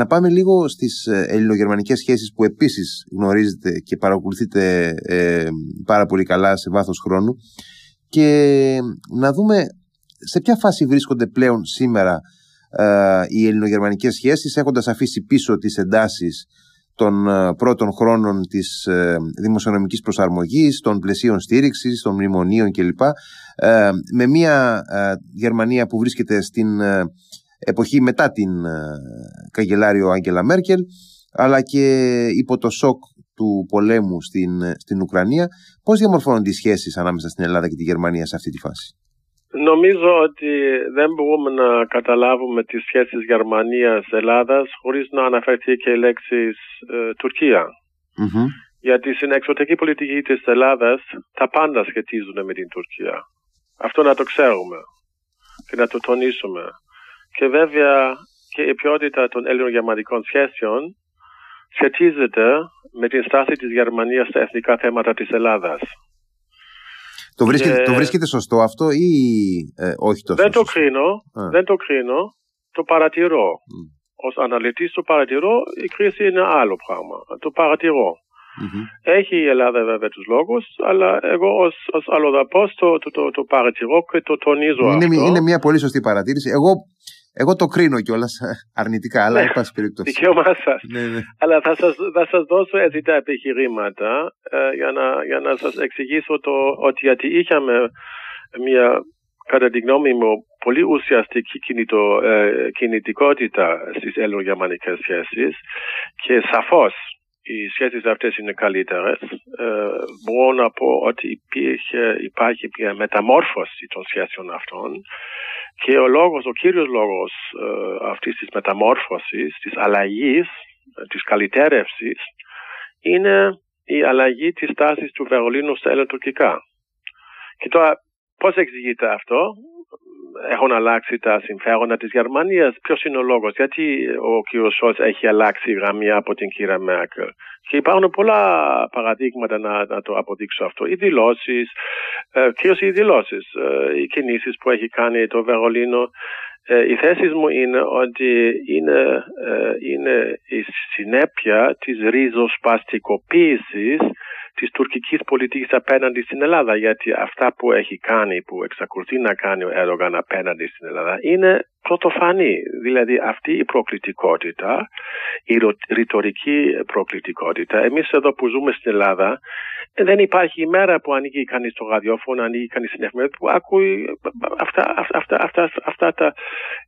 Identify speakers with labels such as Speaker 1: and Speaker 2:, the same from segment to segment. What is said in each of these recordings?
Speaker 1: Να πάμε λίγο στις ε, ελληνογερμανικές σχέσεις που επίσης γνωρίζετε και παρακολουθείτε ε, πάρα πολύ καλά σε βάθος χρόνου και να δούμε σε ποια φάση βρίσκονται πλέον σήμερα ε, οι ελληνογερμανικές σχέσεις έχοντας αφήσει πίσω τις εντάσεις των ε, πρώτων χρόνων της ε, δημοσιονομικής προσαρμογής, των πλαισίων στήριξης, των μνημονίων κλπ. Ε, με μια Γερμανία που βρίσκεται στην εποχή μετά την καγκελάριο Άγγελα Μέρκελ αλλά και υπό το σοκ του πολέμου στην, στην Ουκρανία. Πώς διαμορφώνονται οι σχέσεις ανάμεσα στην Ελλάδα και τη Γερμανία σε αυτή τη φάση;
Speaker 2: Νομίζω ότι δεν μπορούμε να καταλάβουμε τις σχέσεις Γερμανίας-Ελλάδας χωρίς να αναφερθεί και η λέξη ε, τουρκια Γιατί στην εξωτερική πολιτική της Ελλάδας τα πάντα σχετίζουν με την Τουρκία. Αυτό να το ξέρουμε και να το τονίσουμε. Και βέβαια και η ποιότητα των ελληνογερμανικών σχέσεων σχετίζεται με την στάση της Γερμανίας στα εθνικά θέματα της Ελλάδας.
Speaker 1: Το βρίσκεται, το βρίσκεται σωστό αυτό ή ε, όχι τόσο
Speaker 2: δεν Το κρίνω, δεν το κρίνω, το παρατηρώ. Mm. Ως αναλυτής το παρατηρώ, η κρίση είναι άλλο πράγμα. Το παρατηρώ. Mm-hmm. Έχει η Ελλάδα βέβαια τους λόγους, αλλά εγώ ως, ως αλλοδαπός το, το, το, το παρατηρώ και το τονίζω
Speaker 1: είναι,
Speaker 2: αυτό.
Speaker 1: Είναι μια πολύ σωστή παρατήρηση. Εγώ εγώ το κρίνω κιόλας αρνητικά, αλλά εν πάση περιπτώσει.
Speaker 2: Δικαίωμά σας. Ναι, ναι. Αλλά θα σας θα σας δώσω έτσι τα επιχειρήματα ε, για να, για να σας εξηγήσω το ότι γιατί είχαμε μια κατά τη γνώμη μου πολύ ουσιαστική κινητο, ε, κινητικότητα στις ελληνογερμανικές σχέσεις και σαφώς οι σχέσεις αυτές είναι καλύτερες. Ε, μπορώ να πω ότι υπήρχε, υπάρχει μια μεταμόρφωση των σχέσεων αυτών και ο λόγος, ο κύριος λόγος ε, αυτής της μεταμόρφωσης, της αλλαγής, ε, της καλυτέρευσης είναι η αλλαγή της τάσης του Βερολίνου στα ελληνοτουρκικά. Και τώρα πώς εξηγείται αυτό, έχουν αλλάξει τα συμφέροντα της Γερμανίας. Ποιος είναι ο λόγος, γιατί ο κ. Σόλτς έχει αλλάξει η γραμμή από την κυρία Μέρκελ; Και υπάρχουν πολλά παραδείγματα να, να το αποδείξω αυτό. Οι δηλώσεις, ε, κυρίως οι δηλώσεις, ε, οι κινήσεις που έχει κάνει το Βερολίνο. Ε, η θέση μου είναι ότι είναι, ε, είναι η συνέπεια της ριζοσπαστικοποίησης της τουρκικής πολιτικής απέναντι στην Ελλάδα γιατί αυτά που έχει κάνει, που εξακολουθεί να κάνει ο Έργαν απέναντι στην Ελλάδα είναι πρωτοφανή. Δηλαδή αυτή η προκλητικότητα, η ρητορική προκλητικότητα. Εμείς εδώ που ζούμε στην Ελλάδα δεν υπάρχει ημέρα που ανοίγει κανείς το ραδιόφωνο, ανοίγει κανείς την εφημερίδα που ακούει αυτά, αυτά, αυτά, αυτά τα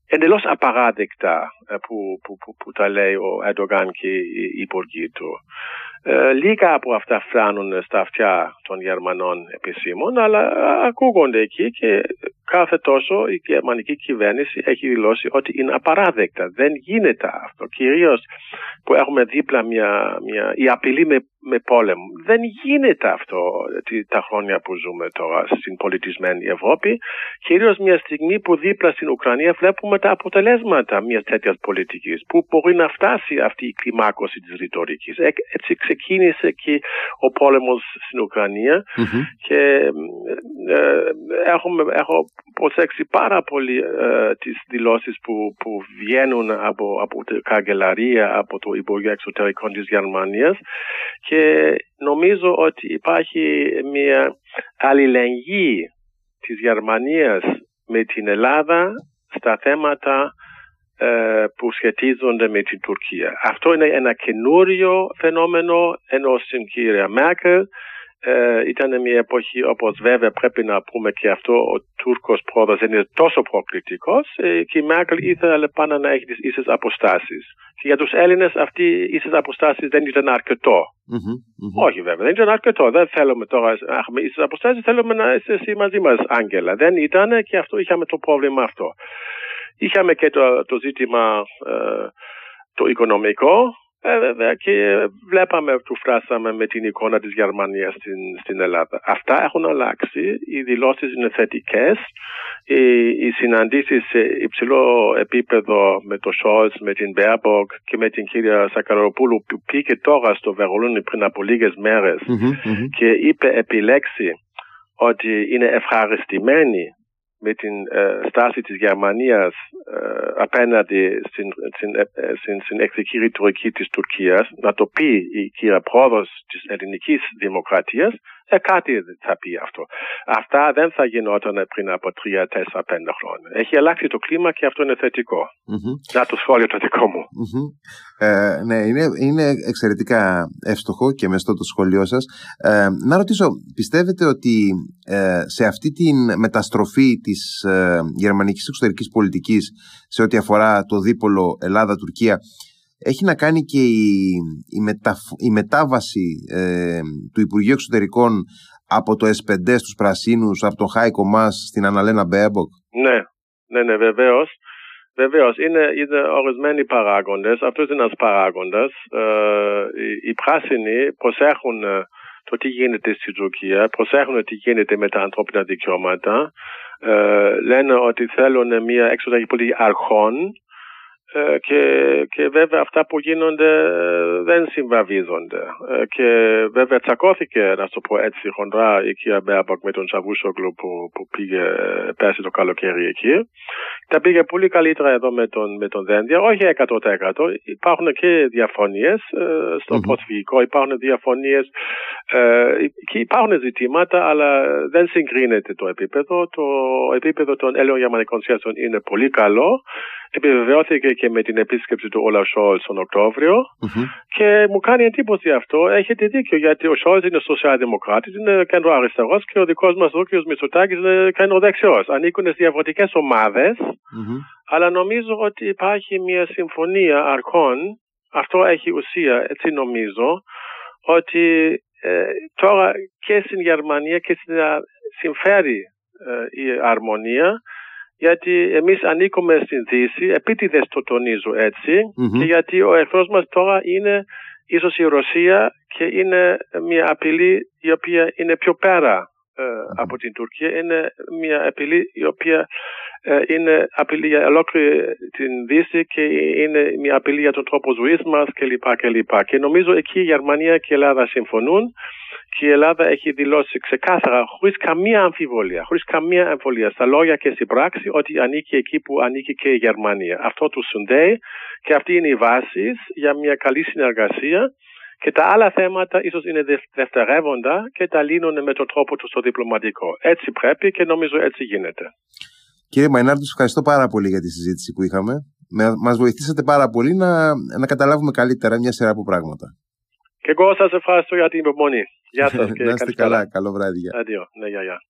Speaker 2: εντελώς απαράδεκτα που, που, που, που τα λέει ο Ερντογάν και οι υπουργοί του. Ε, λίγα από αυτά φτάνουν στα αυτιά των Γερμανών επισήμων, αλλά ακούγονται εκεί και κάθε τόσο η γερμανική κυβέρνηση έχει δηλώσει ότι είναι απαράδεκτα. Δεν γίνεται αυτό. Κυρίως που έχουμε δίπλα μια, μια, η απειλή με, με πόλεμο. Δεν γίνεται αυτό τα χρόνια που ζούμε τώρα στην πολιτισμένη Ευρώπη. Κυρίως μια στιγμή που δίπλα στην Ουκρανία βλέπουμε τα αποτελέσματα μιας τέτοιας πολιτικής που μπορεί να φτάσει αυτή η κλιμάκωση της ρητορικής. Ε, έτσι ξεκίνησε και ο πόλεμος στην Ουκρανία και ε, έχουμε, έχω προσέξει πάρα πολύ ε, τις δηλώσεις που, που βγαίνουν από, από την καγκελαρία, από το Υπουργείο Εξωτερικών της Γερμανίας και νομίζω ότι υπάρχει μια αλληλεγγύη της Γερμανίας με την Ελλάδα στα θέματα ε, που σχετίζονται με την Τουρκία. Αυτό είναι ένα καινούριο φαινόμενο ενώ στην κυρία Μέρκελ ε, ήταν μια εποχή όπως βέβαια πρέπει να πούμε και αυτό ο Τούρκος πρόεδρος δεν είναι τόσο προκλητικός ε, και η Μέρκελ ήθελε πάντα να έχει τις ίσες αποστάσεις. Και για τους Έλληνες αυτή οι ίσες αποστάσεις δεν ήταν Όχι βέβαια, δεν ήταν αρκετό. Δεν θέλουμε τώρα να έχουμε ίσες αποστάσεις, θέλουμε να είσαι εσύ μαζί μας Άγγελα. Δεν ήταν και αυτό είχαμε το πρόβλημα αυτό. Είχαμε και το, το ζήτημα ε, το οικονομικό ε, βέβαια και βλέπαμε πού φτάσαμε με την εικόνα της Γερμανίας στην, στην Ελλάδα. Αυτά έχουν αλλάξει, οι δηλώσεις είναι θετικές, οι, οι συναντήσεις σε υψηλό επίπεδο με το Σόλτς, με την Μπέρμποκ και με την κυρία Σακελλαροπούλου που πήγε τώρα στο Βερολίνο πριν από λίγες και είπε επί λέξει ότι είναι ευχαριστημένη με την ε, στάση της Γερμανίας ε, απέναντι στην, στην, ε, στην, στην εχθρική ρητορική της Τουρκίας να το πει η κυρία πρόοδος της ελληνικής δημοκρατίας ε, κάτι θα πει αυτό. Αυτά δεν θα γινόταν πριν από τρία, τέσσερα, πέντε χρόνια. Έχει αλλάξει το κλίμα και αυτό είναι θετικό. Mm-hmm. Να το σχόλιο το δικό μου.
Speaker 1: Mm-hmm. Ε, ναι, είναι, είναι εξαιρετικά εύστοχο και μεστό το σχολείο σας. Ε, να ρωτήσω, πιστεύετε ότι ε, σε αυτή τη μεταστροφή της ε, γερμανικής εξωτερικής πολιτικής σε ό,τι αφορά το δίπολο Ελλάδα-Τουρκία έχει να κάνει και η, η, η μετάβαση ε, του Υπουργείου Εξωτερικών από το SPD στους Πρασίνους, από τον Χάικο Μάας στην Αναλένα Μπέρμποκ;
Speaker 2: Ναι, ναι, ναι, βεβαίως. Βεβαίως, είναι, είναι ορισμένοι παράγοντες. Αυτός είναι ένας παράγοντας. Ε, οι, οι πράσινοι προσέχουν ε, το τι γίνεται στην Τουρκία, προσέχουν τι γίνεται με τα ανθρώπινα δικαιώματα. Ε, λένε ότι θέλουν μια εξωτερική πολιτική αρχών ε, και, και βέβαια αυτά που γίνονται ε, δεν συμβαδίζονται. Ε, και βέβαια τσακώθηκε, να το πω έτσι χοντρά, η κυρία Μπέρμποκ με τον Τσαβούσογλου που, που πήγε πέρσι το καλοκαίρι εκεί. Τα πήγε πολύ καλύτερα εδώ με τον, με τον Δένδια, όχι 100%. Υπάρχουν και διαφωνίες στο mm προσφυγικό, υπάρχουν διαφωνίες και υπάρχουν ζητήματα, αλλά δεν συγκρίνεται το επίπεδο. Το επίπεδο των Έλληνων-Γερμανικών σχέσεων είναι πολύ καλό επιβεβαιώθηκε και με την επίσκεψη του Όλα Σόλ τον οκτωβριο και μου κάνει εντύπωση αυτό. Έχετε δίκιο γιατί ο Σόλ είναι σοσιαλδημοκράτης, είναι κέντρο αριστερός και ο δικός μας ο κ. Μητσοτάκης είναι κέντρο δεξιός. Ανήκουν σε διαφορετικές αλλά νομίζω ότι υπάρχει μια συμφωνία αρχών. Αυτό έχει ουσία, έτσι νομίζω, ότι ε, τώρα και στην Γερμανία και στην συμφέρει ε, η αρμονία γιατί εμείς ανήκουμε στην Δύση, επίτηδες το τονίζω και γιατί ο εχθρός μας τώρα είναι ίσως η Ρωσία και είναι μια απειλή η οποία είναι πιο πέρα ε, από την Τουρκία. Είναι μια απειλή η οποία ε, είναι απειλή για ολόκληρη την Δύση και είναι μια απειλή για τον τρόπο ζωής μας κλπ. Και, και νομίζω εκεί η Γερμανία και η Ελλάδα συμφωνούν και η Ελλάδα έχει δηλώσει ξεκάθαρα, χωρίς καμία αμφιβολία, χωρίς καμία αμφιβολία στα λόγια και στην πράξη, ότι ανήκει εκεί που ανήκει και η Γερμανία. Αυτό τους συνδέει και αυτή είναι η βάση για μια καλή συνεργασία. Και τα άλλα θέματα ίσως είναι δευτερεύοντα και τα λύνουν με τον τρόπο του στο διπλωματικό. Έτσι πρέπει και νομίζω έτσι γίνεται.
Speaker 1: Κύριε Μαϊνάρντου, ευχαριστώ πάρα πολύ για τη συζήτηση που είχαμε. Μας βοηθήσατε πάρα πολύ να, να καταλάβουμε καλύτερα μια σειρά από πράγματα.
Speaker 2: Και εγώ σας ευχαριστώ για την υπομονή. Γεια σας και
Speaker 1: Να είστε καλά. Καλό βράδυ.
Speaker 2: Αντίο. Ναι, γεια, γεια.